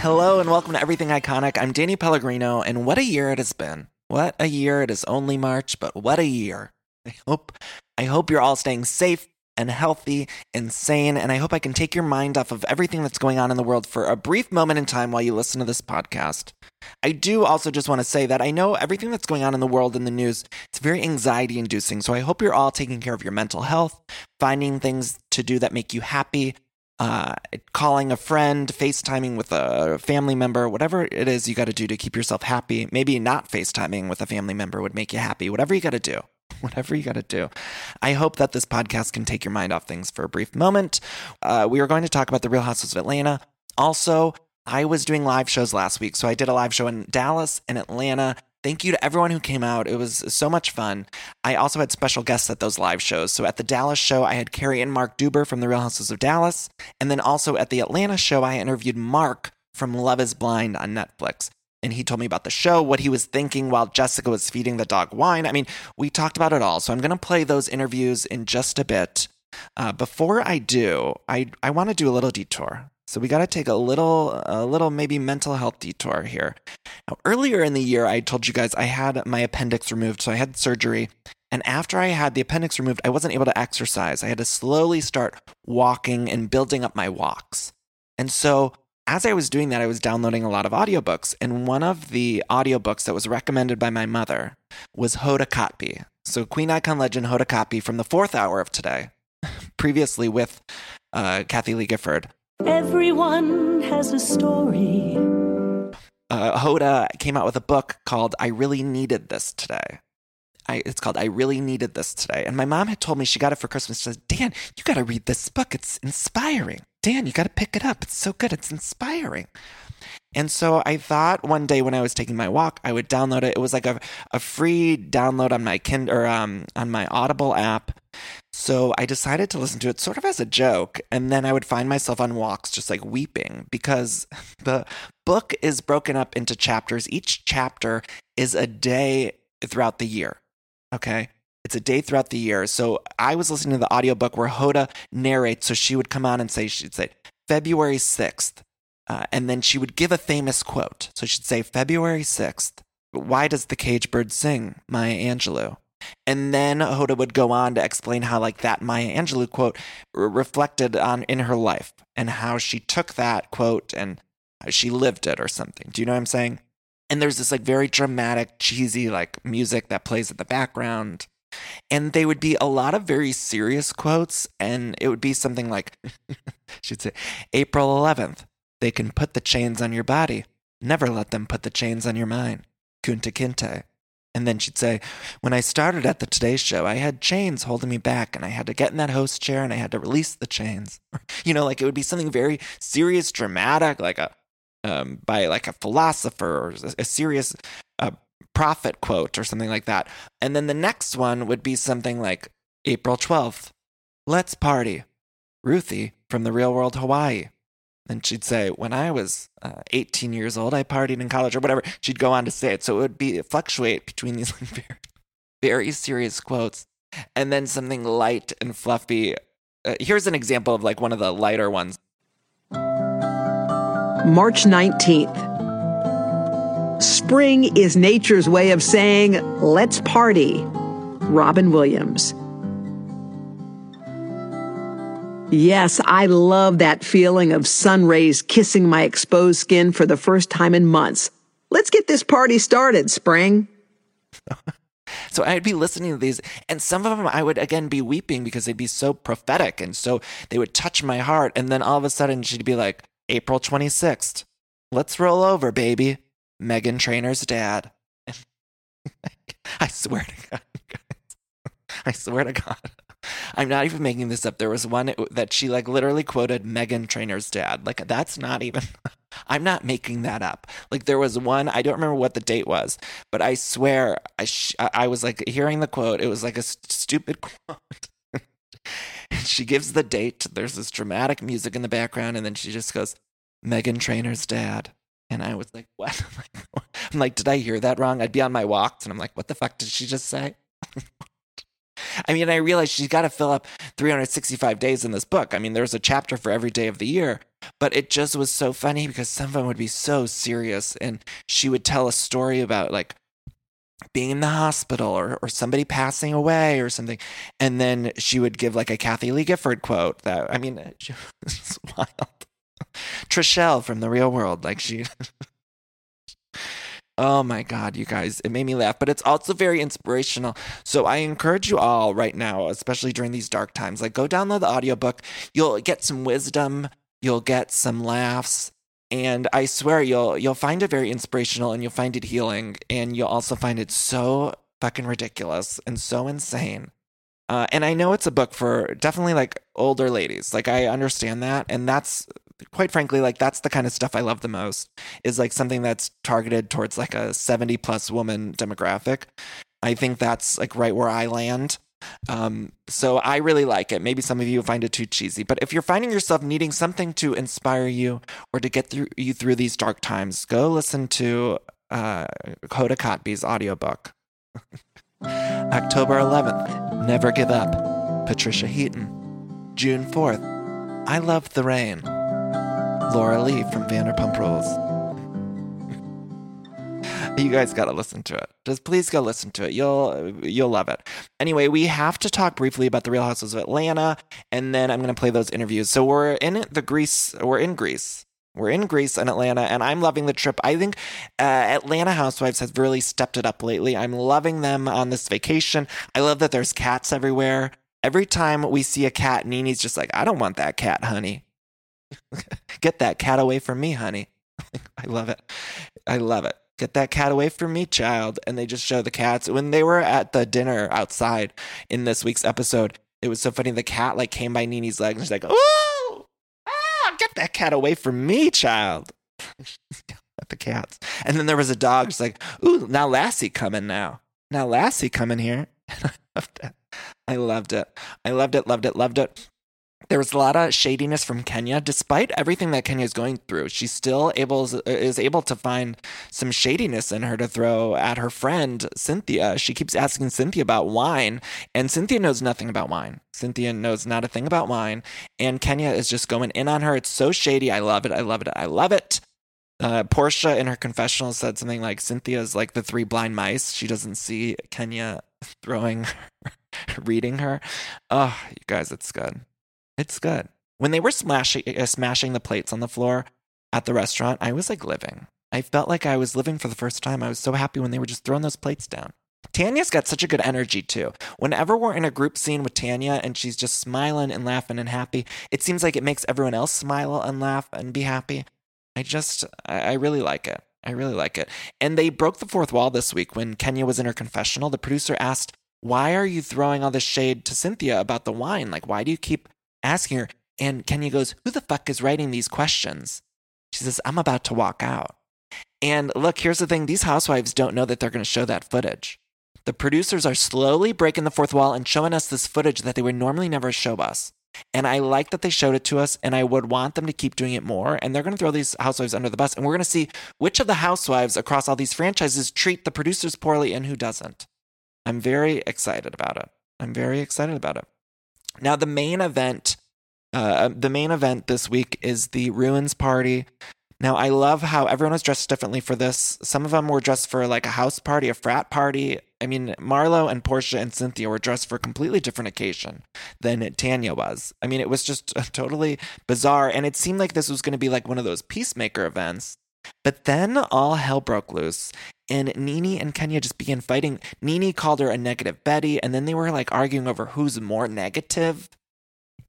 Hello and welcome to Everything Iconic. I'm Danny Pellegrino, and what a year it has been. What a year. It is only March, but what a year. I hope I hope you're all staying safe and healthy and sane, and I hope I can take your mind off of everything that's going on in the world for a brief moment in time while you listen to this podcast. I do also just want to say that I know everything that's going on in the world in the news, it's very anxiety inducing. So I hope you're all taking care of your mental health, finding things to do that make you happy, uh, calling a friend, FaceTiming with a family member, whatever it is you got to do to keep yourself happy. Maybe not FaceTiming with a family member would make you happy. Whatever you got to do. Whatever you got to do. I hope that this podcast can take your mind off things for a brief moment. Uh, we are going to talk about the Real Houses of Atlanta. Also, I was doing live shows last week. So I did a live show in Dallas and Atlanta. Thank you to everyone who came out. It was so much fun. I also had special guests at those live shows. So at the Dallas show, I had Cary and Mark Deuber from The Real Houses of Dallas. And then also at the Atlanta show, I interviewed Mark from Love is Blind on Netflix. And he told me about the show, what he was thinking while Jessica was feeding the dog wine. I mean, we talked about it all. So I'm going to play those interviews in just a bit. Uh, before I do, I, I want to do a little detour. So we got to take a little, a little maybe mental health detour here. Now, earlier in the year, I told you guys I had my appendix removed, so I had surgery. And after I had the appendix removed, I wasn't able to exercise. I had to slowly start walking and building up my walks. And so as I was doing that, I was downloading a lot of audiobooks. And one of the audiobooks that was recommended by my mother was Hoda Kotb. So Queen Icon legend Hoda Kotb from the fourth hour of today, previously with uh, Kathie Lee Gifford. Everyone has a story. uh, Hoda came out with a book called I Really Needed This Today. I, it's called I Really Needed This Today. And my mom had told me she got it for Christmas. She says, Dan, you got to read this book. It's inspiring. Dan, you got to pick it up. It's so good. It's inspiring. And so I thought one day when I was taking my walk, I would download it. It was like a, a free download on my kind or um, on my Audible app. So I decided to listen to it sort of as a joke. And then I would find myself on walks just like weeping because the book is broken up into chapters. Each chapter is a day throughout the year. Okay. It's a day throughout the year. So I was listening to the audiobook where Hoda narrates. So she would come on and say, she'd say, February 6th. Uh, and then she would give a famous quote. So she'd say, February 6th. Why does the cage bird sing, Maya Angelou? And then Hoda would go on to explain how, like, that Maya Angelou quote re- reflected on in her life and how she took that quote and she lived it or something. Do you know what I'm saying? And there's this, like, very dramatic, cheesy, like, music that plays in the background. And they would be a lot of very serious quotes. And it would be something like, she'd say, April 11th, they can put the chains on your body. Never let them put the chains on your mind. Kunta Kinte. And then she'd say, When I started at the Today Show, I had chains holding me back, and I had to get in that host chair and I had to release the chains. you know, like it would be something very serious, dramatic, like a um, by like a philosopher or a serious uh, prophet quote or something like that. And then the next one would be something like April 12th, let's party. Ruthie from the real world Hawaii. And she'd say, when I was uh, 18 years old, I partied in college or whatever. She'd go on to say it. So it would be fluctuate between these like, very, very serious quotes and then something light and fluffy. Uh, here's an example of like one of the lighter ones. March 19th. Spring is nature's way of saying, let's party. Robin Williams. Yes, I love that feeling of sun rays kissing my exposed skin for the first time in months. Let's get this party started, spring. So I'd be listening to these, and some of them I would again be weeping because they'd be so prophetic and so they would touch my heart. And then all of a sudden she'd be like, April 26th, let's roll over, baby. Meghan Trainor's dad. I swear to God, guys. I swear to God. I'm not even making this up. There was one that she like literally quoted Meghan Trainor's dad. Like that's not even I'm not making that up. Like there was one, I don't remember what the date was, but I swear I sh- I was like hearing the quote. It was like a st- stupid quote. she gives the date. There's this dramatic music in the background and then she just goes Meghan Trainor's dad. And I was like, what? I'm like, did I hear that wrong? I'd be on my walks and I'm like, what the fuck did she just say? I mean, I realized she's got to fill up 365 days in this book. I mean, there's a chapter for every day of the year, but it just was so funny because some of them would be so serious. And she would tell a story about like being in the hospital or, or somebody passing away or something. And then she would give like a Kathie Lee Gifford quote that, I mean, it's wild. Trishelle from the real world. Like she. Oh my God, you guys, it made me laugh, but it's also very inspirational. So I encourage you all right now, especially during these dark times, like go download the audiobook. You'll get some wisdom, you'll get some laughs, and I swear you'll you'll find it very inspirational and you'll find it healing, and you'll also find it so fucking ridiculous and so insane. Uh, and I know it's a book for definitely like older ladies. Like I understand that, and that's quite frankly, like that's the kind of stuff I love the most is like something that's targeted towards like a 70 plus woman demographic. I think that's like right where I land. Um, so I really like it. Maybe some of you find it too cheesy, but if you're finding yourself needing something to inspire you or to get through you through these dark times, go listen to uh, Hoda Kotb's audiobook. October 11th, Never Give Up, Patricia Heaton. June 4th, I Love the Rain, Laura Lee from Vanderpump Rules. you guys got to listen to it. Just please go listen to it. You'll you'll love it. Anyway, we have to talk briefly about the Real Houses of Atlanta, and then I'm going to play those interviews. So we're in the Greece. We're in Greece. We're in Greece and Atlanta, and I'm loving the trip. I think uh, Atlanta Housewives has really stepped it up lately. I'm loving them on this vacation. I love that there's cats everywhere. Every time we see a cat, Nene's just like, I don't want that cat, honey. Get that cat away from me, honey. I love it. I love it. Get that cat away from me, child. And they just show the cats. When they were at the dinner outside in this week's episode, it was so funny. The cat like came by Nene's leg and she's like, "Ooh, ah, get that cat away from me, child." at the cats. And then there was a dog. She's like, "Ooh, now Lassie coming now. Now Lassie coming here." I loved it. I loved it. I loved it. Loved it. Loved it there was a lot of shadiness from Kenya. Despite everything that Kenya is going through, she still able is able to find some shadiness in her to throw at her friend Cynthia. She keeps asking Cynthia about wine, and Cynthia knows nothing about wine. Cynthia knows not a thing about wine, and Kenya is just going in on her. It's so shady. I love it. I love it. I love it. Uh, Porsha in her confessional said something like Cynthia is like the three blind mice. She doesn't see Kenya throwing, reading her. Oh, you guys, it's good. It's good. When they were smashing uh, smashing the plates on the floor at the restaurant, I was like living. I felt like I was living for the first time. I was so happy when they were just throwing those plates down. Tanya's got such a good energy too. Whenever we're in a group scene with Tanya and she's just smiling and laughing and happy, it seems like it makes everyone else smile and laugh and be happy. I just, I really like it. I really like it. And they broke the fourth wall this week when Kenya was in her confessional. The producer asked, Why are you throwing all this shade to Cynthia about the wine? Like, why do you keep asking her. And Kenya goes, Who the fuck is writing these questions? She says, I'm about to walk out. And look, here's the thing these housewives don't know that they're going to show that footage. The producers are slowly breaking the fourth wall and showing us this footage that they would normally never show us. And I like that they showed it to us, and I would want them to keep doing it more. And they're going to throw these housewives under the bus, and we're going to see which of the housewives across all these franchises treat the producers poorly and who doesn't. I'm very excited about it. I'm very excited about it. Now, the main event, uh, the main event this week is the Ruins Party. Now, I love how everyone was dressed differently for this. Some of them were dressed for like a house party, a frat party. I mean, Marlo and Porsha and Cynthia were dressed for a completely different occasion than Tanya was. I mean, it was just totally bizarre. And it seemed like this was going to be like one of those peacemaker events. But then all hell broke loose and Nene and Kenya just began fighting. Nene called her a negative Betty, and then they were like arguing over who's more negative.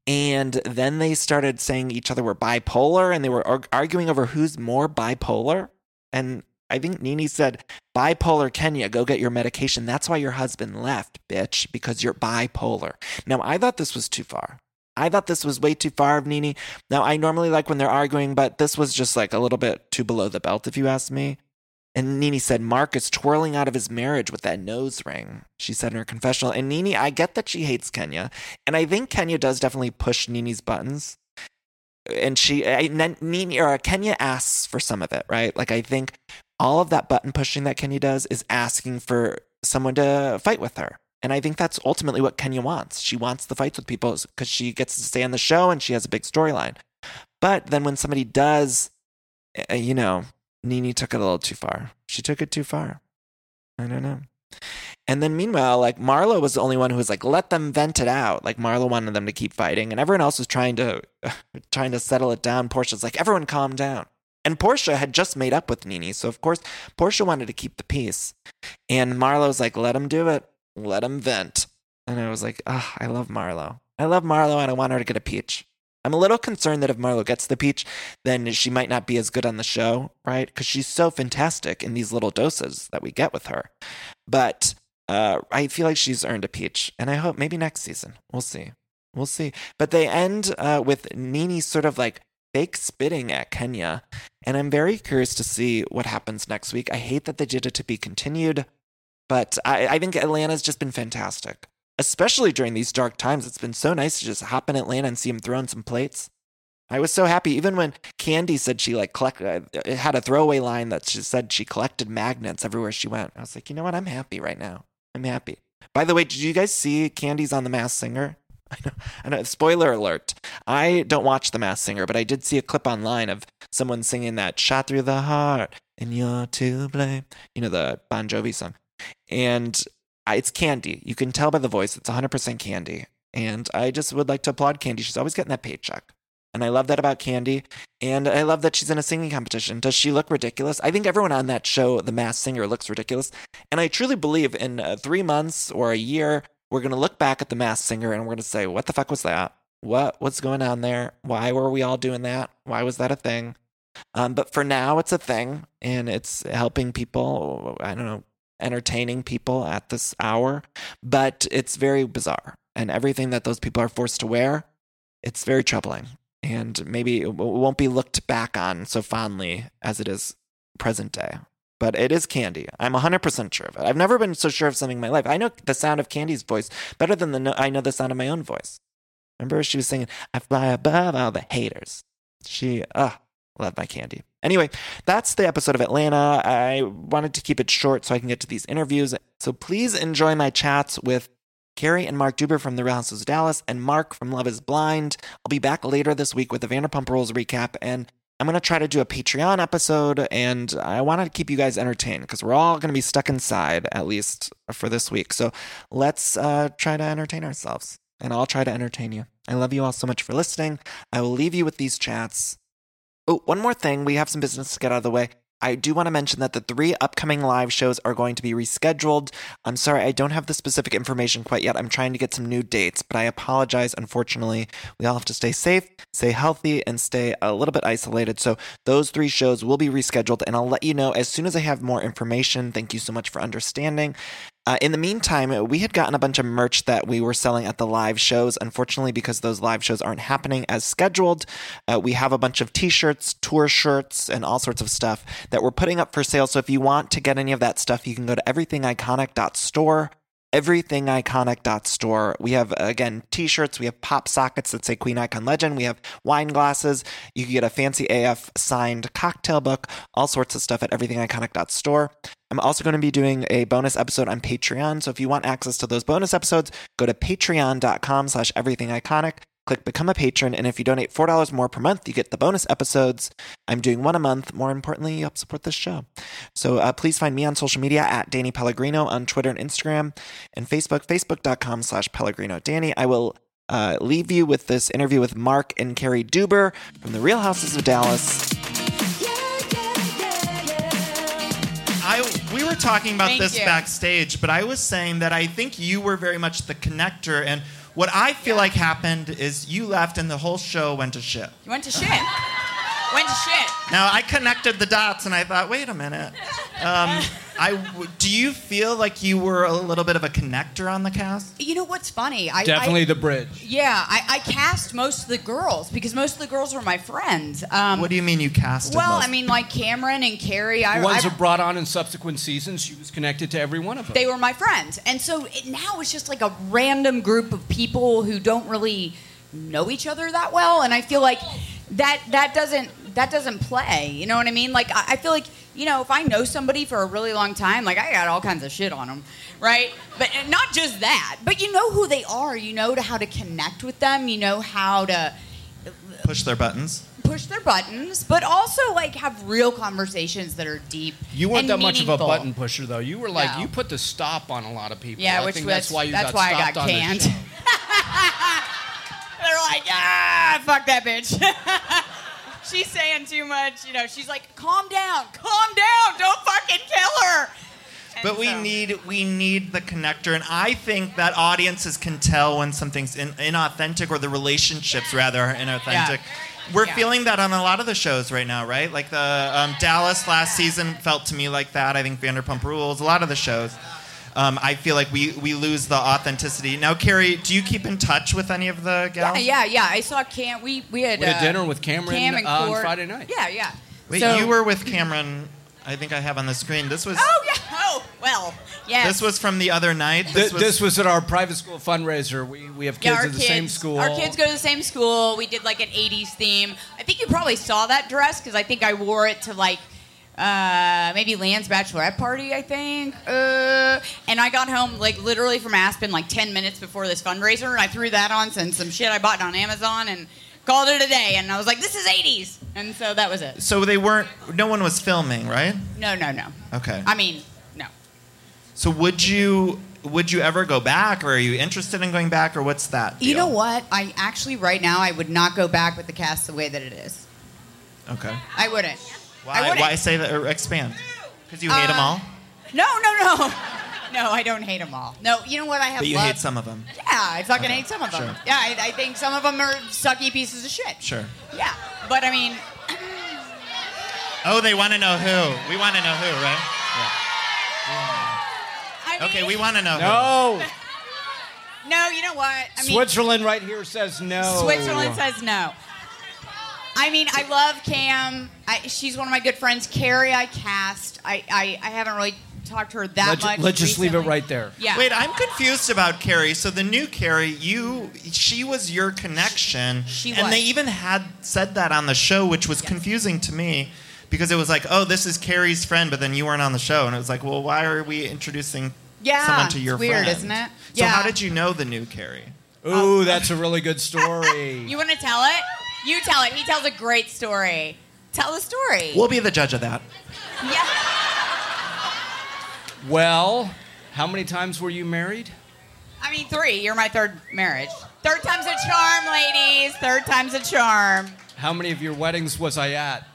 And then they started saying each other were bipolar, and they were arguing over who's more bipolar. And I think Nene said, bipolar Kenya, go get your medication. That's why your husband left, bitch, because you're bipolar. Now, I thought this was too far. I thought this was way too far of Nene. Now, I normally like when they're arguing, but this was just like a little bit too below the belt, if you ask me. And Nene said, Mark is twirling out of his marriage with that nose ring, she said in her confessional. And Nene, I get that she hates Kenya. And I think Kenya does definitely push Nene's buttons. And she, I, Nene, or Kenya asks for some of it, right? Like, I think all of that button pushing that Kenya does is asking for someone to fight with her. And I think that's ultimately what Kenya wants. She wants the fights with people because she gets to stay on the show and she has a big storyline. But then when somebody does, uh, you know, Nene took it a little too far. She took it too far. I don't know. And then meanwhile, like Marlo was the only one who was like, let them vent it out. Like Marlo wanted them to keep fighting, and everyone else was trying to trying to settle it down. Porsha's like, everyone calm down. And Porsha had just made up with Nene, so of course Porsha wanted to keep the peace. And Marlo's like, let him do it. Let him vent. And I was like, oh, I love Marlo. I love Marlo, and I want her to get a peach. I'm a little concerned that if Marlo gets the peach, then she might not be as good on the show, right? Because she's so fantastic in these little doses that we get with her. But uh, I feel like she's earned a peach, and I hope maybe next season. We'll see. We'll see. But they end uh, with Nene sort of like fake spitting at Kenya, and I'm very curious to see what happens next week. I hate that they did it to be continued, but I, I think Atlanta's just been fantastic especially during these dark times. It's been so nice to just hop in Atlanta and see him throwing some plates. I was so happy. Even when Kandi said she like collect, uh, had a throwaway line that she said she collected magnets everywhere she went. I was like, you know what? I'm happy right now. I'm happy. By the way, did you guys see Kandi's on The Masked Singer? I know, I know. Spoiler alert. I don't watch The Masked Singer, but I did see a clip online of someone singing that "Shot Through the Heart" and "You're to Blame." You know the Bon Jovi song, and it's Kandi. You can tell by the voice, it's 100% Kandi. And I just would like to applaud Kandi. She's always getting that paycheck. And I love that about Kandi. And I love that she's in a singing competition. Does she look ridiculous? I think everyone on that show, The Masked Singer, looks ridiculous. And I truly believe in uh, three months or a year, we're going to look back at The Masked Singer and we're going to say, what the fuck was that? What what's going on there? Why were we all doing that? Why was that a thing? Um, but for now, it's a thing, and it's helping people. I don't know, entertaining people at this hour, but it's very bizarre. And everything that those people are forced to wear, it's very troubling. And maybe it won't be looked back on so fondly as it is present day. But it is Kandi. I'm 100% sure of it. I've never been so sure of something in my life. I know the sound of Kandi's voice better than the no- I know the sound of my own voice. Remember, she was singing, I fly above all the haters. She, uh, love my candy. Anyway, that's the episode of Atlanta. I wanted to keep it short so I can get to these interviews. So please enjoy my chats with Cary and Mark Deuber from The Real Houses of Dallas and Mark from Love is Blind. I'll be back later this week with the Vanderpump Rules recap and I'm going to try to do a Patreon episode and I want to keep you guys entertained because we're all going to be stuck inside at least for this week. So let's uh, try to entertain ourselves and I'll try to entertain you. I love you all so much for listening. I will leave you with these chats. Oh, one more thing. We have some business to get out of the way. I do want to mention that the three upcoming live shows are going to be rescheduled. I'm sorry, I don't have the specific information quite yet. I'm trying to get some new dates, but I apologize. Unfortunately, we all have to stay safe, stay healthy, and stay a little bit isolated. So, those three shows will be rescheduled, and I'll let you know as soon as I have more information. Thank you so much for understanding. Uh, in the meantime, we had gotten a bunch of merch that we were selling at the live shows. Unfortunately, because those live shows aren't happening as scheduled, uh, we have a bunch of t shirts, tour shirts, and all sorts of stuff that we're putting up for sale. So if you want to get any of that stuff, you can go to everythingiconic.store everythingiconic.store. We have, again, t shirts. We have pop sockets that say Queen Icon Legend. We have wine glasses. You can get a fancy AF signed cocktail book, all sorts of stuff at everythingiconic.store. I'm also going to be doing a bonus episode on Patreon. So if you want access to those bonus episodes, go to patreon.com slash everythingiconic. Click become a patron, and if you donate $4 more per month, you get the bonus episodes. I'm doing one a month. More importantly, you help support this show. So uh, please find me on social media at Danny Pellegrino on Twitter and Instagram and Facebook, facebook.com slash Pellegrino Danny. I will uh, leave you with this interview with Mark and Cary Deuber from The Real Houses of Dallas. I, we were talking about Thank this you. backstage, but I was saying that I think you were very much the connector. And what I feel like happened is you left and the whole show went to shit. You went to shit. Went to shit. Now I connected the dots and I thought, wait a minute. Um, I w- do you feel like you were a little bit of a connector on the cast? You know what's funny? I, Definitely I, the bridge. Yeah, I, I cast most of the girls because most of the girls were my friends. Um, What do you mean you cast? well, most? I mean, like Kameron and Carrie. I, The ones I, who brought on in subsequent seasons, she was connected to every one of them. they were my friends, and so it, now it's just like a random group of people who don't really know each other that well, and I feel like that that doesn't that doesn't play. You know what I mean? Like I, I feel like you know if I know somebody for a really long time, like I got all kinds of shit on them, right? But not just that, but you know who they are. You know to how to connect with them. You know how to push their buttons. push their buttons, but also like have real conversations that are deep. You weren't and that much of a button pusher, though. You were like, No. you put the stop on a lot of people. Yeah, I which think was that's why you that's got why I stopped got on the canned. show. They're like, ah, fuck that bitch. she's saying too much. You know, she's like, calm down, calm down, don't fucking kill her. And But we so- need we need the connector, and I think that audiences can tell when something's in, inauthentic or the relationships rather are inauthentic. We're Yeah. feeling that on a lot of the shows right now, right? Like the um, Dallas last season felt to me like that. I think Vanderpump Rules, a lot of the shows. Um, I feel like we, we lose the authenticity. Now, Carrie, do you keep in touch with any of the Yeah, gals? yeah, yeah. I saw Kam. We we had, We had uh, dinner with Kameron, Kam and uh, on Friday night. Yeah, yeah. Wait, So- you were with Kameron. I think I have on the screen. This was Oh yeah. Oh well. Yes. this was from the other night. Th- This was, at our private school fundraiser. We, we have kids yeah, at the kids, same school. Our kids go to the same school. We did like an 80s theme. I think you probably saw that dress because I think I wore it to like uh, maybe Land's bachelorette party, I think. Uh, and I got home like literally from Aspen like 10 minutes before this fundraiser, and I threw that on and some shit I bought on Amazon and called it a day. And I was like, this is 80s. And so that was it. so they weren't. No one was filming, right? No, no, no. Okay. I mean, no. So would you would you ever go back, or are you interested in going back, or what's that? You know what? I actually, right now, I would not go back with the cast the way that it is. Okay. I wouldn't. I Why, wouldn't. why say that or expand? Because you hate them Uh, all, No, no, no. No, I don't hate them all. No, you know what? I have but you loved. hate some of them. Yeah, I fucking Okay, hate some of them. sure. Yeah, I, I think some of them are sucky pieces of shit. Sure. Yeah, but I mean, Oh, they want to know who. We want to know who, right? I mean, Okay, we want to know who. No. No, you know what? I mean, Switzerland right here says no. Switzerland says no. I mean, I love Kam. I, she's one of my good friends. Carrie, I cast. I, I, I haven't really talked to her that Let's, much. let's just leave it right there. Yeah. Wait, I'm confused about Carrie. So the new Carrie, you, she was your connection, She and was. they even had said that on the show, which was confusing to me, because it was like, oh, this is Carrie's friend, but then you weren't on the show, and it was like, well, why are we introducing Yeah, someone to your it's weird, friend? isn't it? So Yeah. how did you know the new Carrie? Ooh, um, that's a really good story. You want to tell it? You tell it. He tells a great story. Tell the story. We'll be the judge of that. yeah. well, how many times were you married? I mean, three. You're my third marriage. Third time's a charm, ladies. Third time's a charm. How many of your weddings was I at?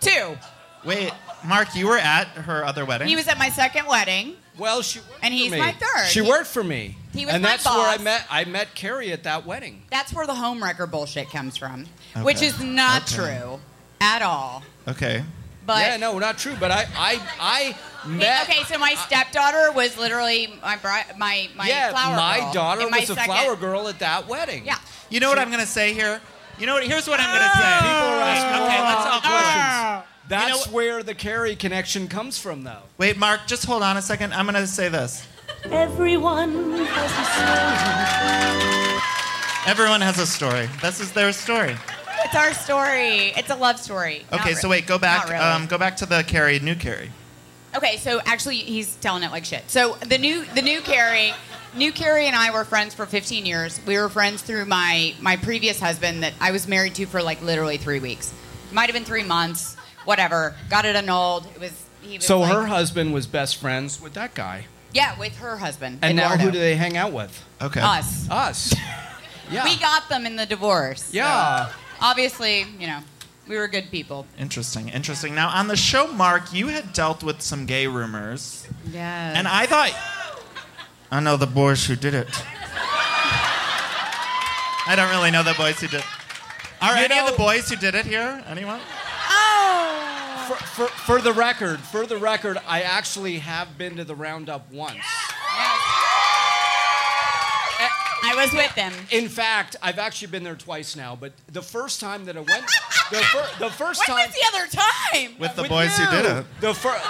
Two. Wait, Mark, you were at her other wedding. He was at my second wedding. Well, she worked And for he's me. my third. She He- worked for me. He was and my that's where I boss. met I met Carrie at that wedding. That's where the homewrecker bullshit comes from, which is not Okay. true at all. okay. But yeah, no, not true. But I I I met. okay, so my stepdaughter was literally my bride, my my yeah, flower my girl daughter in my was a second- flower girl at that wedding. Yeah. You know what I'm gonna say here? You know what? Here's what I'm gonna ah! say. People are asking Okay, all let's all kinds of questions. That's You know where the Carrie connection comes from, though. Wait, Mark, just hold on a second. I'm gonna say this. Everyone has a story. Everyone has a story. This is their story. It's our story. It's a love story. Okay, re- so wait, go back. really. Um, go back to the Carrie, new Carrie. Okay, so actually he's telling it like shit. So the new the new Carrie, new Carrie and I were friends for 15 years. We were friends through my my previous husband that I was married to for like literally three weeks. Might have been three months. Whatever. Got it annulled. It was he was So like- her husband was best friends with that guy, yeah with her husband. and now who do they hang out with? Okay. Us. Us. Yeah. We got them in the divorce. so Yeah. obviously, you know, we were good people. Interesting, interesting. Now on the show, Mark, you had dealt with some gay rumors, Yeah. and I thought, I know the boys who did it. I don't really know the boys who did. Are You any of the boys who did it here? Anyone? For, for, for the record, for the record, I actually have been to the roundup once. I was with them. In fact, I've actually been there twice now. But the first time that I went, the, fir- the first When time was the other time? With the with boys who did it. The, fir-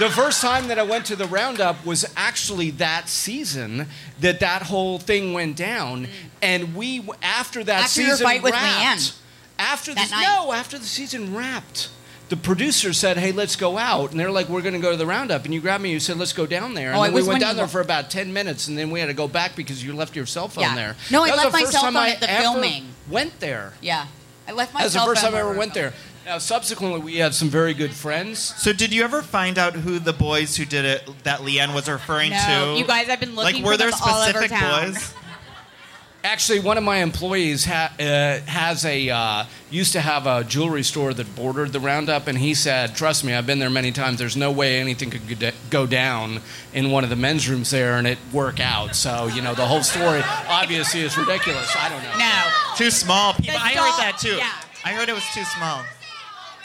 the first time that I went to the roundup was actually that season that that whole thing went down, and we after that Mm. After your season fight with wrapped, LeeAnne. After That the night. no, after the season wrapped. The producer said, "Hey, let's go out," and they're like, "We're going to go to the roundup." And you grabbed me. You said, "Let's go down there." And Oh, then we was went down there for about ten minutes, and then we had to go back because you left your cell phone Yeah. there. No, I That was left my first cell phone I at the ever filming. Went there. Yeah. I left my cell phone. That's the first time I ever went there. Now, subsequently, we have some very good friends. So did you ever find out who the boys who did it that LeeAnne was referring No, to? you guys, I've been looking like, were for there them all over specific boys? Actually, one of my employees ha- uh, has a uh, used to have a jewelry store that bordered the Roundup, and he said, "Trust me, I've been there many times. There's no way anything could go down in one of the men's rooms there and it work out." So you know, the whole story obviously is ridiculous. I don't know. No. Too small. People, I heard that too. yeah. I heard it was too small.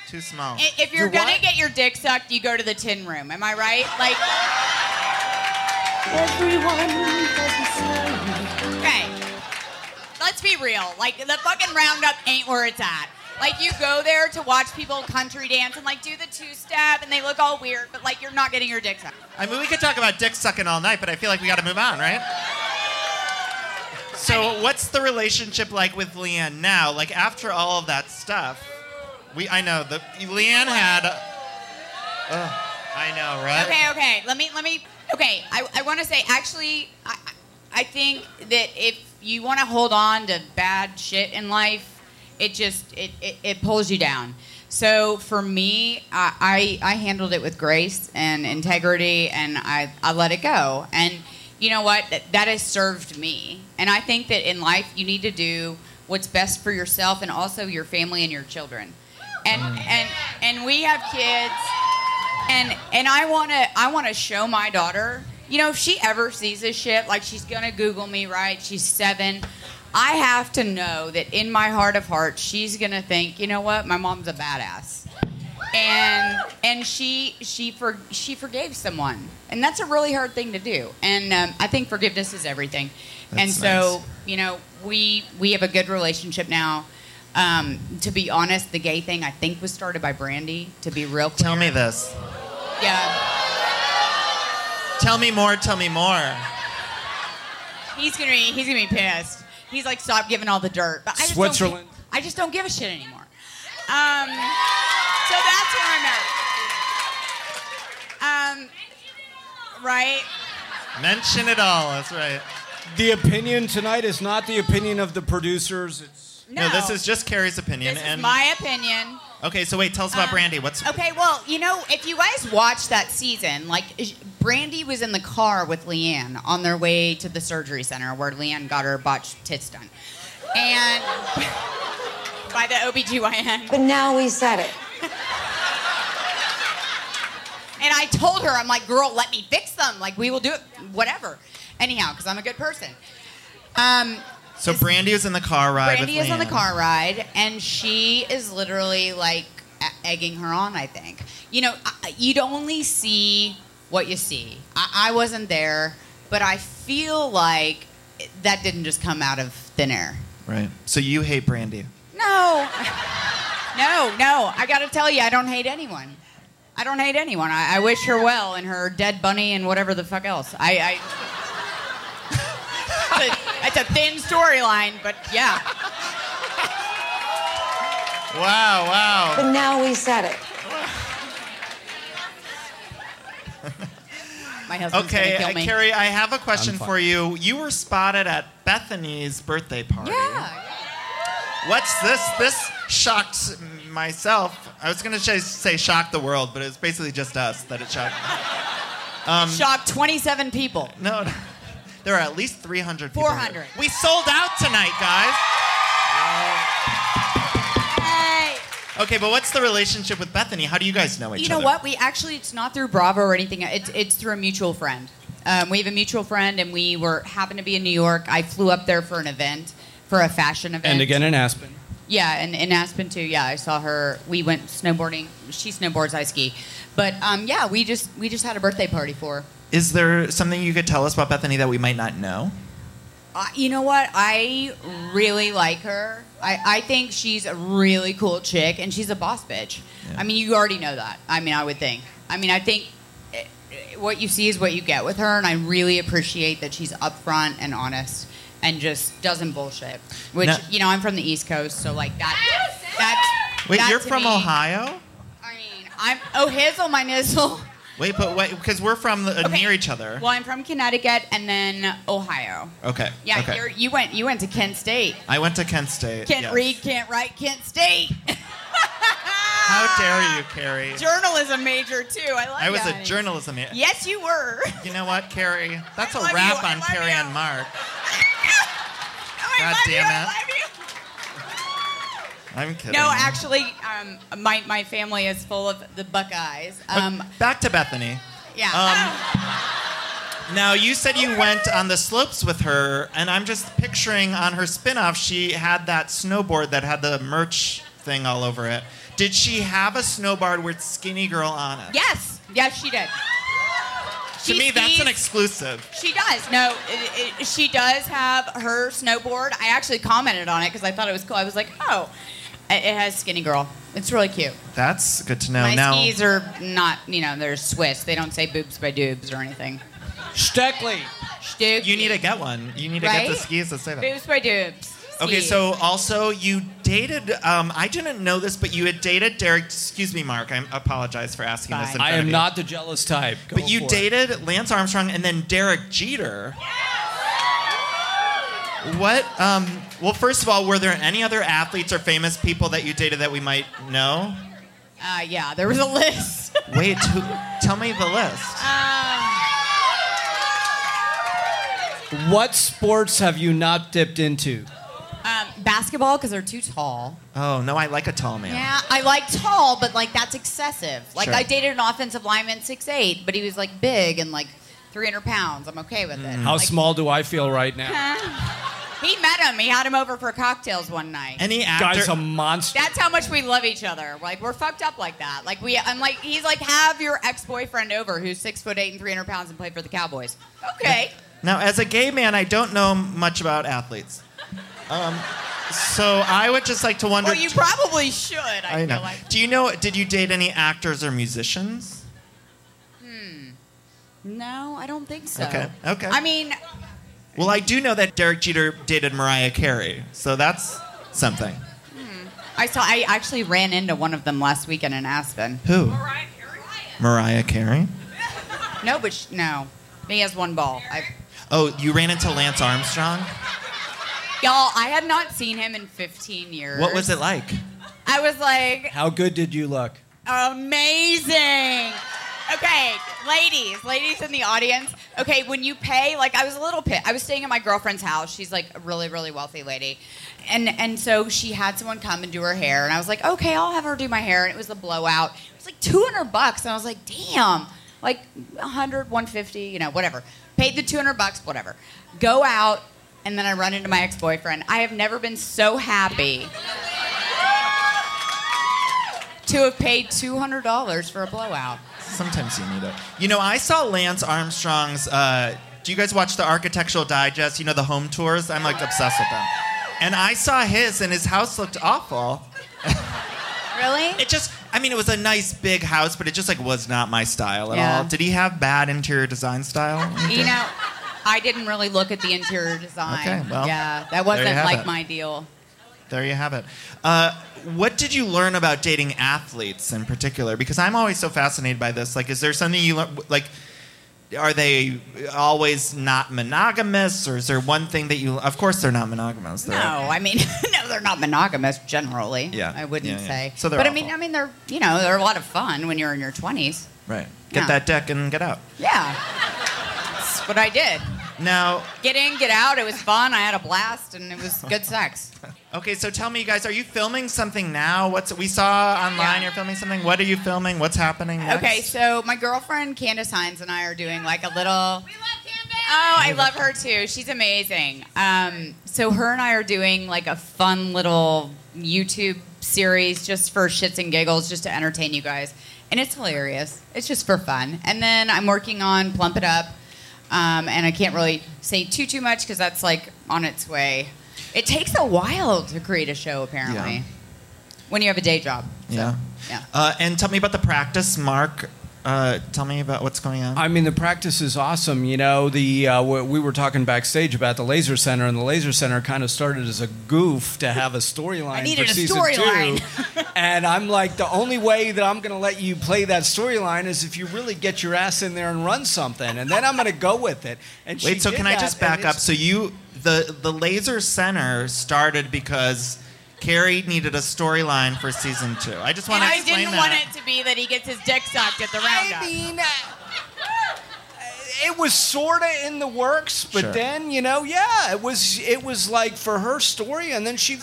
Too small. I- If you're You're gonna what? get your dick sucked, you go to the tin room. Am I right? Like, Everyone has the same. okay. Let's be real. Like, the fucking roundup ain't where it's at. Like, you go there to watch people country dance and like do the two step, and they look all weird, but like you're not getting your dick sucked. I mean, we could talk about dick sucking all night, but I feel like we got to move on, right? So, what's the relationship like with LeeAnne now? Like after all of that stuff, we I know the LeeAnne had. Ugh, I know, right? Okay, okay. Let me, let me. Okay, I, I want to say actually, I, I think that if you want to hold on to bad shit in life, it just it, it, it pulls you down. So for me, I, I I handled it with grace and integrity, and I I let it go. And you know what? That, that has served me. And I think that in life, you need to do what's best for yourself and also your family and your children. And and and we have kids and and I want to I want to show my daughter. You know, if she ever sees this shit, like she's gonna Google me, right? She's seven. I have to know that in my heart of hearts, she's gonna think, you know what, my mom's a badass, and and she she for she forgave someone, and that's a really hard thing to do. And um, I think forgiveness is everything. That's and so nice. you know, we we have a good relationship now. Um, to be honest, the gay thing I think was started by Brandi. To be real clear. Tell me this. Yeah. Tell me more. Tell me more. He's gonna be he's gonna be pissed. He's like, stop giving all the dirt. But I just Switzerland. Don't, I just don't give a shit anymore. Um, so that's where I'm at. Um, right? Mention it all. That's right. The opinion tonight is not the opinion of the producers. It's No, this is just Carrie's opinion. this and is my opinion. Okay, so wait. Tell us about Um, Brandi. What's Okay, well, you know, if you guys watched that season, like Brandi was in the car with LeeAnne on their way to the surgery center where LeeAnne got her botched tits done. And by the OBGYN. But now we said it. And I told her, I'm like, girl, let me fix them. Like, we will do it, whatever. Anyhow, because I'm a good person. Um, so Brandi was in the car ride Brandi is on the car ride, and she is literally like egging her on. I think you know you'd only see what you see. I, I wasn't there, but I feel like that didn't just come out of thin air. Right. So you hate Brandi. No, no, no. I got to tell you, I don't hate anyone. I don't hate anyone. I, I wish her well and her dead bunny and whatever the fuck else. I. I it's, a, it's a thin storyline, but yeah. Wow, wow. But now we said it. My husband's Okay, gonna kill me. Carrie, I have a question for you. You were spotted at Bethenny's birthday party. Yeah. What's this? This shocked myself. I was going to say, say shocked the world, but it was basically just us that it shocked. Um, Shocked 27 people. No, no. There are at least 300 people. here. 400. We sold out tonight, guys. Hey. Okay, but what's the relationship with Bethenny? How do you guys know each other? You know other? what? We actually, it's not through Bravo or anything. It's, it's through a mutual friend. Um, we have a mutual friend, and we were happened to be in New York. I flew up there for an event, for a fashion event. and again in Aspen. Yeah, and in Aspen too. Yeah, I saw her. We went snowboarding. She snowboards, I ski. But um, yeah, we just we just had a birthday party for her. Is there something you could tell us about Bethenny that we might not know? Uh, you know what? I really like her. I, I think she's a really cool chick, and she's a boss bitch. Yeah. I mean, you already know that. I mean, I would think. I mean, I think eh, eh, what you see is what you get with her, and I really appreciate that she's upfront and honest and just doesn't bullshit. Which you know, I'm from the East Coast, so like that. That's Wait, that you're from me- Ohio? I mean, I'm oh hizzle my nizzle. Wait, but wait, because we're from the, uh, near each other. Well, I'm from Connecticut and then Ohio. Okay. Yeah, okay. you're, you went you went to Kent State. I went to Kent State. Can't yes. read, can't write, Kent State. How dare you, Carrie? Journalism major too. I like that. I was that. a journalism. ma- Yes, you were. You know what, Carrie? That's a I love wrap you, on Carrie you. and Mark. Oh, God you, damn I it. I'm kidding. No, actually, um, my my family is full of the Buckeyes. Um, Back to Bethenny. yeah. Um, Now, you said you went on the slopes with her, and I'm just picturing on her spin-off, she had that snowboard that had the merch thing all over it. Did she have a snowboard with Skinnygirl on it? yes, yes, she did. To She me, that's an exclusive. She does. No, it, it, she does have her snowboard. I actually commented on it because I thought it was cool. I was like, oh, it it has Skinnygirl. It's really cute. That's good to know. My now, skis are not, you know, they're Swiss. They don't say boobs by doobs or anything. Stöckli. Stooky. you need to get one. You need to get the skis that say that. boobs by doobs. Okay, so also you dated. Um, I didn't know this, but you had dated Derek. Excuse me, Mark. I apologize for asking this. In Fine. I front of am you. not the jealous type. Go But you for it. dated Lance Armstrong and then Derek Jeter. What? Um, well, first of all, were there any other athletes or famous people that you dated that we might know? Uh, yeah, there was a list. Wait, who, tell me the list. um, What sports have you not dipped into? um, basketball because they're too tall. Oh no, I like a tall man. Yeah, I like tall, but like that's excessive. Like Sure. I dated an offensive lineman, six eight, but he was like big and like 300 pounds. I'm okay with it. Mm. How Like, small do I feel right now? He met him. He had him over for cocktails one night. Any actor? Guy's a monster. That's how much we love each other. Like we're fucked up like that. Like we, I'm like, he's like, have your ex-boyfriend over who's six foot eight and 300 pounds and played for the Cowboys. Okay. Now, as a gay man, I don't know much about athletes. Um, so I would just like to wonder. Well, you probably should. I, I feel know. like. Do you know? Did you date any actors or musicians? No, I don't think so. Okay, okay. I mean, Well, I do know that Derek Jeter dated Mariah Carey, so that's something. Hmm. I saw. I actually ran into one of them last weekend in Aspen. Who? Mariah Carey. Mariah Carey. No, but sh- no, he has one ball. I, Oh, you ran into Lance Armstrong. y'all, I had not seen him in 15 years. What was it like? I was like, How good did you look? Amazing. Okay, ladies, ladies in the audience. Okay, when you pay, like I was a little pit. I was staying at my girlfriend's house. She's like a really, really wealthy lady, and and so she had someone come and do her hair, and I was like, okay, I'll have her do my hair, and it was a blowout. It was like 200 bucks, and I was like, damn, like 100, 150, you know, whatever. Paid the 200 bucks, whatever. Go out, and then I run into my ex-boyfriend. I have never been so happy to have paid $200 for a blowout. Sometimes you need it. You know, I saw Lance Armstrong's. Uh, do you guys watch the Architectural Digest? You know, the home tours? I'm like obsessed with them. And I saw his, and his house looked awful. Really? It just, I mean, it was a nice big house, but it just like was not my style at Yeah. all. Did he have bad interior design style? You know, I didn't really look at the interior design. Okay, well, yeah, that wasn't like it. my deal. There you have it. Uh, what did you learn about dating athletes in particular? Because I'm always so fascinated by this. Like, is there something you learn? Like, are they always not monogamous, or is there one thing that you? Of course, they're not monogamous. No, They're- I mean, no, they're not monogamous generally. Yeah, I wouldn't yeah, yeah. say. So they're but I mean, I mean, they're you know they're a lot of fun when you're in your 20s. Right. Get Yeah. that deck and get out. Yeah, that's what I did. Now, Get in, get out. It was fun. I had a blast, and it was good sex. okay. So tell me, you guys, are you filming something now? What's we saw online? Yeah. You're filming something. What are you filming? What's happening? Next? Okay, so my girlfriend Candace Hines and I are doing like a little. We love Candace. Oh, I love her too. She's amazing. Um, so her and I are doing like a fun little YouTube series just for shits and giggles, just to entertain you guys. And it's hilarious. It's just for fun. And then I'm working on Plump It Up. Um, and I can't really say too too much because that's like on its way. It takes a while to create a show, apparently, Yeah. when you have a day job. Yeah. Yeah. Uh, and tell me about the practice, Mark. Uh, tell me about what's going on. I mean, the practice is awesome. You know, the uh, we were talking backstage about the Laser Center, and the Laser Center kind of started as a goof to have a storyline. I needed for a season storyline. two. and I'm like, the only way that I'm going to let you play that storyline is if you really get your ass in there and run something, and then I'm going to go with it. And she Wait, so did can I just back up? So you, the the Laser Center started because Cary needed a storyline for season two. I just want And to explain that. I didn't that. want it to be that he gets his dick sucked at the roundup. I mean, uh, it was sorta in the works, but Sure. then you know, yeah, it was it was like for her story, and then she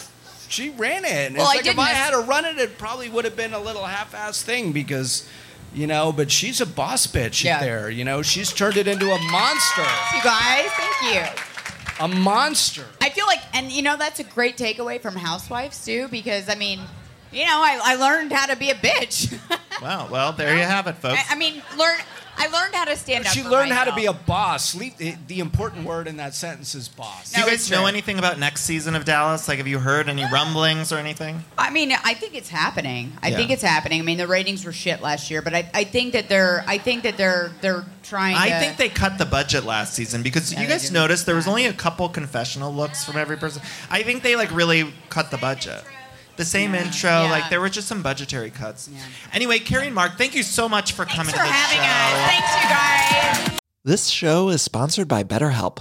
she ran it. And Well, it's I like if I had to run it, it probably would have been a little half-assed thing because. You know, but she's a boss bitch Yeah. there. You know, she's turned it into a monster. you guys, thank you. A monster. I feel like, and you know, that's a great takeaway from Housewives too, because I mean, you know, I, I learned how to be a bitch. Wow. Well, there you have it, folks. I, I mean, learn. I learned how to stand up. She for learned how to be a boss. Leave- The, the important word in that sentence is boss. Do you guys know anything about next season of Dallas? Like, have you heard any rumblings or anything? I mean, I think it's happening. I Yeah. think it's happening. I mean, the ratings were shit last year, but I, I think that they're. I think that they're they're trying. I to, think they cut the budget last season because Yeah, you guys noticed there was only a couple confessional looks from every person. I think they like really cut the budget. The same Yeah. intro, Yeah. like there were just some budgetary cuts. Yeah. Anyway, Cary and Mark, thank you so much for coming for to the having show. us. Thanks, you guys. This show is sponsored by BetterHelp.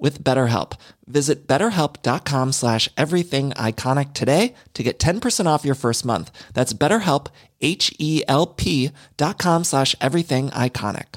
with BetterHelp. Visit betterhelp.com slash everything iconic today to get 10% off your first month. That's betterhelp, H-E-L-P dot com slash everything iconic.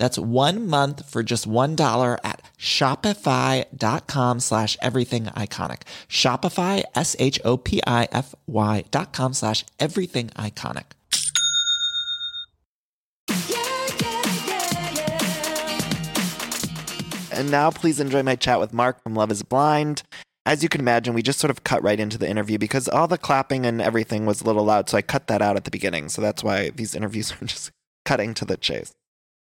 That's one month for just $1 at shopify.com slash everything iconic. Shopify, S-H-O-P-I-F-Y dot com slash everything iconic. And now please enjoy my chat with Mark from Love is Blind. As you can imagine, we just sort of cut right into the interview because all the clapping and everything was a little loud, so I cut that out at the beginning. So that's why these interviews are just cutting to the chase.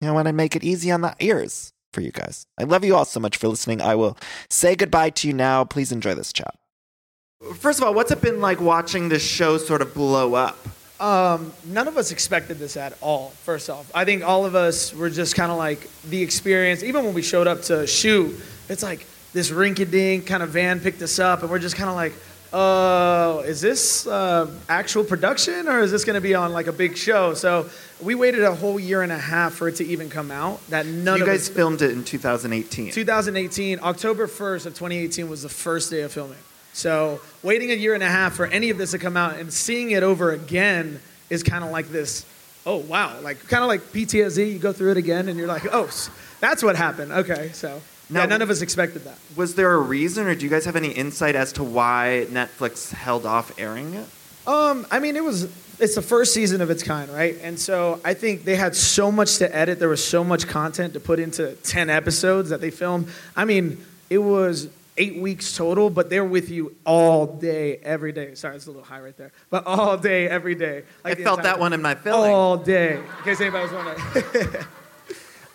You know, I want to make it easy on the ears for you guys. I love you all so much for listening. I will say goodbye to you now. Please enjoy this chat. First of all, what's it been like watching this show sort of blow up? Um, none of us expected this at all, first off. I think all of us were just kind of like the experience. Even when we showed up to shoot, it's like this rinky dink kind of van picked us up, and we're just kind of like, uh, is this uh, actual production or is this going to be on like a big show? So we waited a whole year and a half for it to even come out. That none you guys us- filmed it in 2018. 2018, October 1st of 2018 was the first day of filming. So waiting a year and a half for any of this to come out and seeing it over again is kind of like this, oh wow, like kind of like PTSD. You go through it again and you're like, oh, that's what happened. Okay, so yeah, none of us expected that. Was there a reason, or do you guys have any insight as to why Netflix held off airing it? Um, I mean, it was it's the first season of its kind, right? And so I think they had so much to edit. There was so much content to put into ten episodes that they filmed. I mean, it was eight weeks total, but they're with you all day, every day. Sorry, it's a little high right there, but all day, every day. I felt that one in my filling. All day. In case anybody was wondering.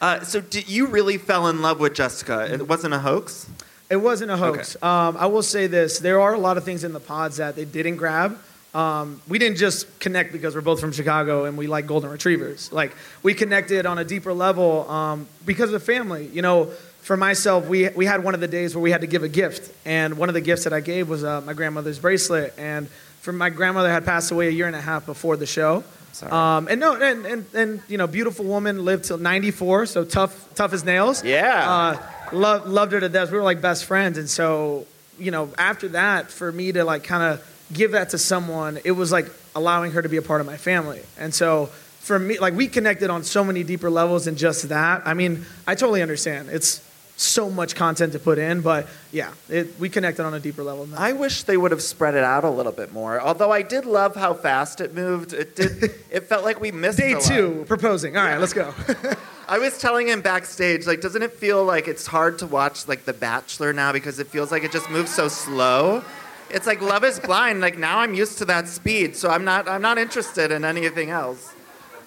Uh, so, did you really fell in love with Jessica? It wasn't a hoax. It wasn't a hoax. Um, I will say this: there are a lot of things in the pods that they didn't grab. Um, we didn't just connect because we're both from Chicago and we like golden retrievers. Like we connected on a deeper level um, because of family. You know, for myself, we we had one of the days where we had to give a gift, and one of the gifts that I gave was uh, my grandmother's bracelet. And for my grandmother had passed away a year and a half before the show. Sorry. Um, and no, and, and and you know, beautiful woman lived till 94, so tough, tough as nails. Yeah. Uh, loved loved her to death. We were like best friends, and so you know, after that, for me to like kind of give that to someone, it was like allowing her to be a part of my family. And so for me, like we connected on so many deeper levels than just that. I mean, I totally understand. It's so much content to put in, but yeah, it, we connected on a deeper level. Than that. I wish they would have spread it out a little bit more. Although I did love how fast it moved. It did. it felt like we missed Day a lot. two, proposing. All right, let's go. I was telling him backstage, like, doesn't it feel like it's hard to watch like The Bachelor now because it feels like it just moves so slow? It's like Love Is Blind. Like now I'm used to that speed, so I'm not. I'm not interested in anything else.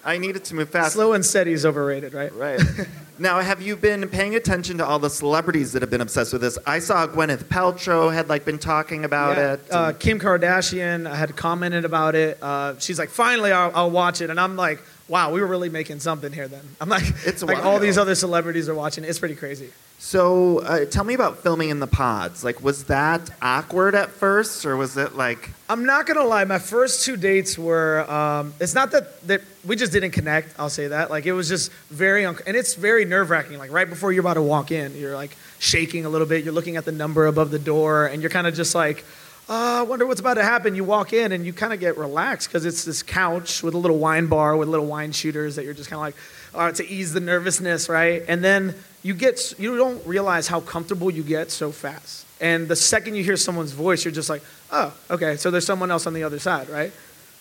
I need it to move fast. Slow and steady is overrated, right? Right. now, have you been paying attention to all the celebrities that have been obsessed with this? I saw Gwyneth Paltrow had like been talking about Yeah, it. Uh, Kim Kardashian had commented about it. Uh, she's like, finally, I'll, I'll watch it. And I'm like, wow, we were really making something here then. I'm like, It's like wild. all these other celebrities are watching it. It's pretty crazy. So, uh, tell me about filming in the pods. Like, was that awkward at first, or was it like? I'm not gonna lie. My first two dates were. Um, it's not that that we just didn't connect. I'll say that. Like it was just very, un- and it's very nerve wracking. Like right before you're about to walk in, you're like shaking a little bit. You're looking at the number above the door, and you're kind of just like, uh, I wonder what's about to happen. You walk in, and you kind of get relaxed because it's this couch with a little wine bar with little wine shooters that you're just kind of like, all right, to ease the nervousness, right? And then you get you don't realize how comfortable you get so fast. And the second you hear someone's voice, you're just like, oh, okay, so there's someone else on the other side, right?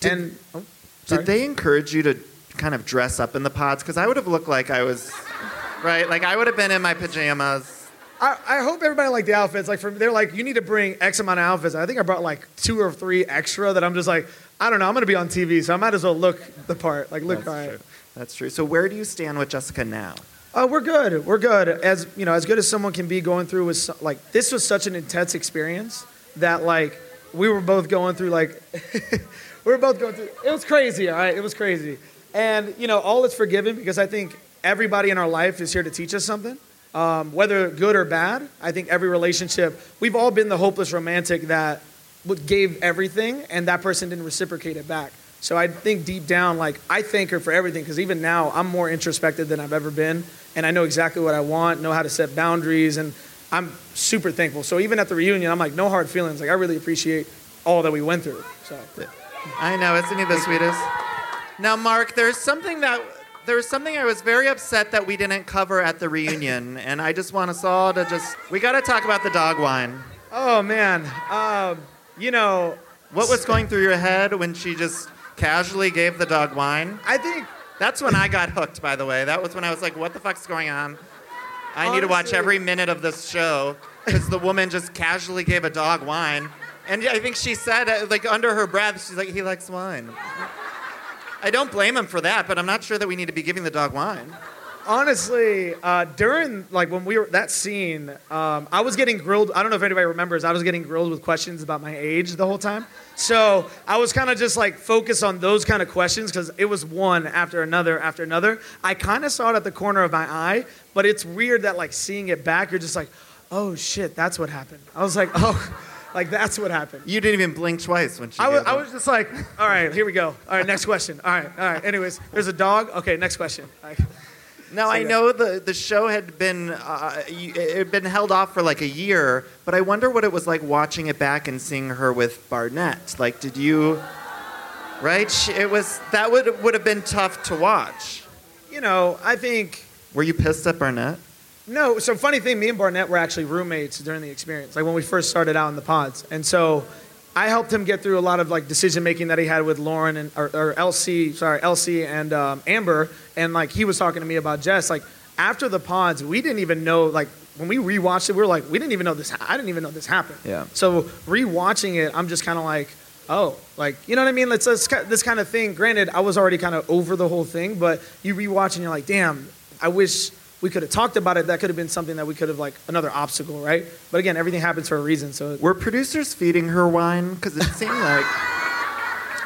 Did- and oh. Did they encourage you to kind of dress up in the pods? Because I would have looked like I was, right? Like I would have been in my pajamas. I, I hope everybody liked the outfits. Like, for, they're like, you need to bring X amount of outfits. I think I brought like two or three extra that I'm just like, I don't know, I'm gonna be on TV, so I might as well look the part. Like, look That's all right. true. That's true. So where do you stand with Jessica now? Uh, we're good. We're good. As you know, as good as someone can be going through with like this was such an intense experience that like we were both going through like we were both going through. It was crazy. All right, it was crazy. And you know, all is forgiven because I think everybody in our life is here to teach us something, um, whether good or bad. I think every relationship we've all been the hopeless romantic that gave everything and that person didn't reciprocate it back. So I think deep down, like I thank her for everything because even now I'm more introspective than I've ever been, and I know exactly what I want, know how to set boundaries, and I'm super thankful. So even at the reunion, I'm like no hard feelings. Like I really appreciate all that we went through. So I know, isn't he the sweetest? Now, Mark, there's something that there's something I was very upset that we didn't cover at the reunion, and I just want us all to just we got to talk about the dog wine. oh man, um, you know, What was going through your head when she just casually gave the dog wine? I think That's when I got hooked, by the way. That was when I was like, what the fuck's going on? I need to watch every minute of this show because the woman just casually gave a dog wine. And I think she said, uh, like, under her breath, she's like, he likes wine. I don't blame him for that, but I'm not sure that we need to be giving the dog wine. honestly, uh, during like when we were that scene, um, I was getting grilled. I don't know if anybody remembers. I was getting grilled with questions about my age the whole time. So I was kind of just like focused on those kind of questions because it was one after another after another. I kind of saw it at the corner of my eye, but it's weird that like seeing it back, you're just like, oh shit, that's what happened. I was like, oh. Like that's what happened. You didn't even blink twice when she. I was, I was just like, all right, here we go. All right, next question. All right, all right. Anyways, there's a dog. Okay, next question. Now So, I know the the show had been uh, it had been held off for like a year, but I wonder what it was like watching it back and seeing her with Barnett. Like, did you? Right, She- it was that would would have been tough to watch. you know, I think Were you pissed at Barnett? No, so funny thing, me and Barnett were actually roommates during the experience, like when we first started out in the pods. And so I helped him get through a lot of like decision making that he had with Lauren and or, or LC, sorry, LC and um, Amber. And like he was talking to me about Jess. Like after the pods, we didn't even know like when we rewatched it, we were like, we didn't even know this. ha- I didn't even know this happened. Yeah. So rewatching it, I'm just kind of like, oh, like you know what I mean? Let's, let's this kind of thing. Granted, I was already kind of over the whole thing, but you rewatch and you're like, damn, I wish we could have talked about it. That could have been something that we could have like another obstacle, right? But again, everything happens for a reason. So Were producers feeding her wine? Because it seemed like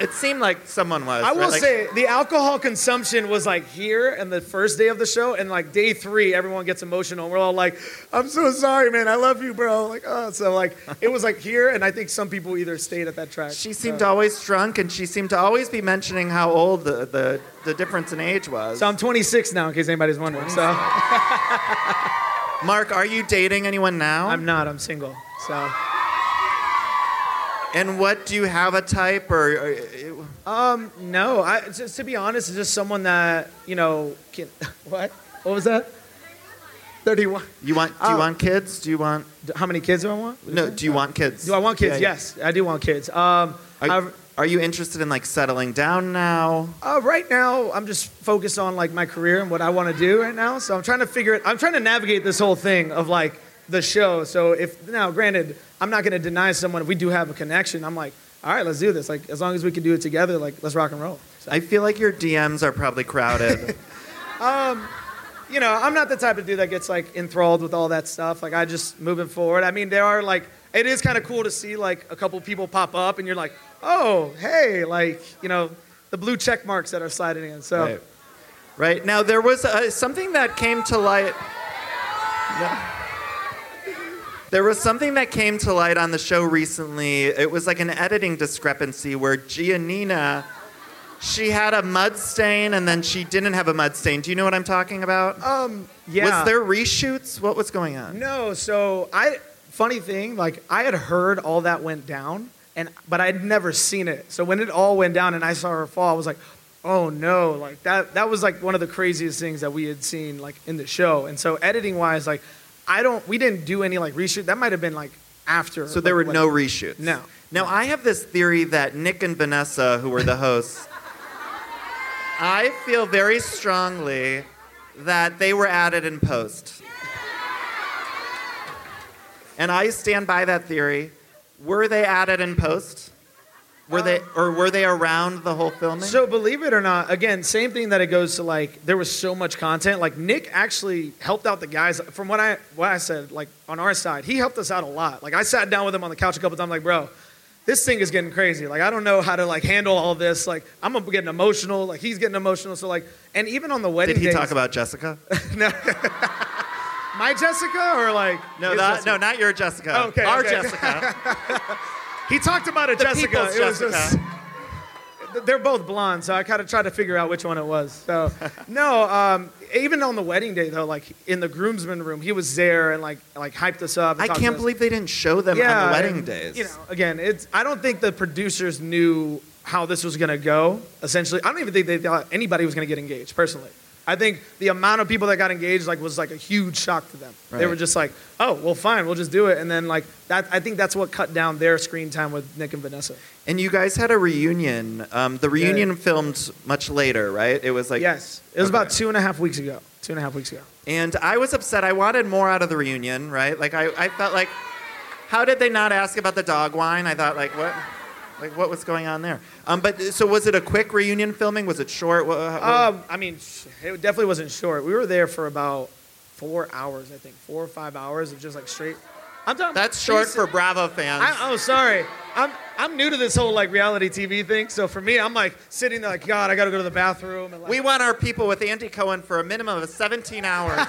it seemed like someone was. I right? will Like- say the alcohol consumption was like here and the first day of the show, and like day three, everyone gets emotional. We're all like, "I'm so sorry, man. I love you, bro." Like, oh, so like it was like here, and I think some people either stayed at that track. She seemed always drunk, and she seemed to always be mentioning how old the, the, the difference in age was. So I'm 26 now, in case anybody's wondering. So Mark, are you dating anyone now? I'm not. I'm single. So And what do you have a type or? or um, no. I just to be honest, it's just someone that you know can. What? What was that? 31. you want? Do you Oh. want kids? Do you want? How many kids do I want? No. Do you want kids? Do I want kids? Yeah, yeah. Yes, I do want kids. Um, Are, are you interested in like settling down now? Uh, right now, I'm just focused on like my career and what I want to do right now. So I'm trying to figure it. I'm trying to navigate this whole thing of like the show. So if now, granted, I'm not going to deny someone if we do have a connection. I'm like, all right, let's do this. Like as long as we can do it together, like let's rock and roll. I feel like your DMs are probably crowded. um, You know, I'm not the type of dude that gets like enthralled with all that stuff. Like I just moving forward. I mean, there are like it is kind of cool to see like a couple people pop up and you're like, oh, hey, like you know, the blue check marks that are sliding in. So. Right. Right now, there was uh, something that came to light. No. There was something that came to light on the show recently. It was like an editing discrepancy where Giannina, she had a mud stain and then she didn't have a mud stain. Do you know what I'm talking about? Um, yeah. Was there reshoots? What was going on? No, so I funny thing, like I had heard all that went down, and but I had never seen it. So when it all went down and I saw her fall, I was like, oh no, like that that was like one of the craziest things that we had seen like in the show. And so editing wise, like I don't we didn't do any like reshoot. That might have been like after. So there were like, no reshoots? No. Now, I have this theory that Nick and Vanessa, who were the hosts, I feel very strongly that they were added in post. And I stand by that theory. Were they added in post? Were they, um, or were they around the whole filming? So believe it or not, again, same thing that it goes to like there was so much content. Like Nick actually helped out the guys. From what I what I said, like on our side, he helped us out a lot. Like I sat down with him on the couch a couple times, like bro, this thing is getting crazy. Like I don't know how to like handle all this. Like I'm getting emotional. Like he's getting emotional. So like, and even on the wedding Did he days- talk about Jessica? No. My Jessica or like No, Jessica? no, not your Jessica. Okay, Our okay. Jessica. He talked about it, The Jessica. It was Jessica. just- they're both blonde, so I kind of tried to figure out which one it was. So, no, um, even on the wedding day though, like in the groomsmen room, he was there and like like hyped us up. I can't believe they didn't show them Yeah, on the wedding and, days. You know, again, it's I don't think the producers knew how this was gonna go. Essentially, I don't even think they thought anybody was gonna get engaged. Personally, I think the amount of people that got engaged like was like a huge shock to them. They were just like, oh, well, fine, we'll just do it. And then like that, I think that's what cut down their screen time with Nick and Vanessa. And you guys had a reunion. Um, the reunion filmed much later, right? It was like yes, it was about two and a half weeks ago. Two and a half weeks ago. And I was upset. I wanted more out of the reunion, right? Like I, I felt like, how did they not ask about the dog wine? I thought like what, like what was going on there? Um, but so was it a quick reunion filming? Was it short? What, what- Um, I mean, it definitely wasn't short. We were there for about four hours, I think, four or five hours of just like straight. I'm talking. that's short for Bravo fans. I, oh, sorry. I'm I'm new to this whole like reality TV thing. So for me, I'm like sitting there like, God, I got to go to the bathroom. And, like, we want our people with Andy Cohen for a minimum of 17 hours.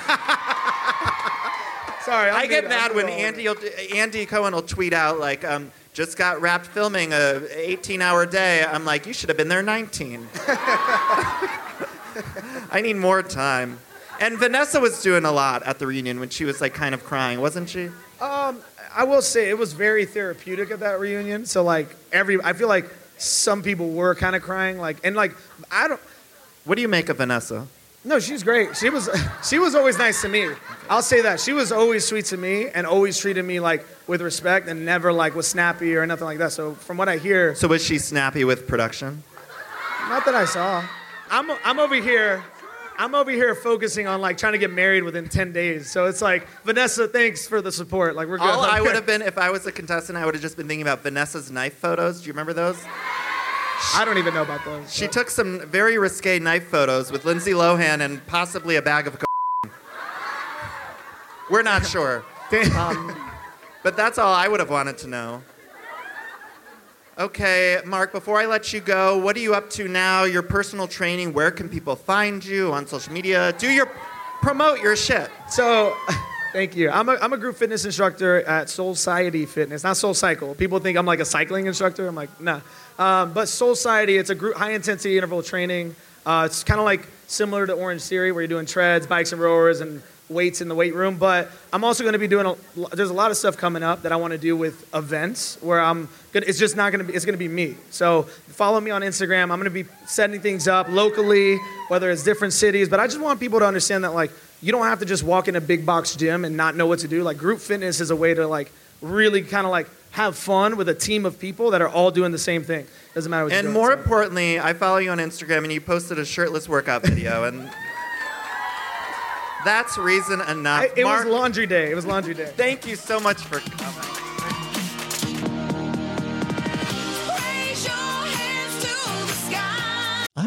Sorry, I'm I get mad when. Andy will, Andy Cohen will tweet out like, um, "Just got wrapped filming a 18-hour day." I'm like, "You should have been there 19." I need more time. And Vanessa was doing a lot at the reunion when she was like kind of crying, wasn't she? Um, I will say it was very therapeutic at that reunion. So like every, I feel like some people were kind of crying. Like and like I don't. What do you make of Vanessa? No, she's great. She was she was always nice to me. I'll say that. She was always sweet to me and always treated me like with respect and never like was snappy or nothing like that. So from what I hear, So was she snappy with production? not that I saw. I'm I'm over here. I'm over here focusing on like trying to get married within 10 days. So it's like, Vanessa, thanks for the support. Like we're good. All I would have been if I was a contestant, I would have just been thinking about Vanessa's knife photos. Do you remember those? I don't even know about those. She took some very risque knife photos with Lindsay Lohan and possibly a bag of cocaine. We're not sure. Um, but that's all I would have wanted to know. Okay, Mark, before I let you go, what are you up to now? Your personal training, where can people find you on social media? Do your promote your shit. So, thank you. I'm a, I'm a group fitness instructor at Soul Society Fitness, not Soul Cycle. People think I'm like a cycling instructor. I'm like, nah. Um, but Soul Society, it's a group high intensity interval training. Uh, it's kind of like similar to Orange Theory, where you're doing treads, bikes, and rowers, and weights in the weight room. But I'm also going to be doing. A, there's a lot of stuff coming up that I want to do with events where I'm. Gonna, it's just not going to be. It's going to be me. So follow me on Instagram. I'm going to be setting things up locally, whether it's different cities. But I just want people to understand that like you don't have to just walk in a big box gym and not know what to do. Like group fitness is a way to like really kind of like have fun with a team of people that are all doing the same thing. Doesn't matter what you're And doing. more So- importantly, I follow you on Instagram and you posted a shirtless workout video and that's reason enough. I- it Mark, was laundry day. It was laundry day. thank you so much for coming.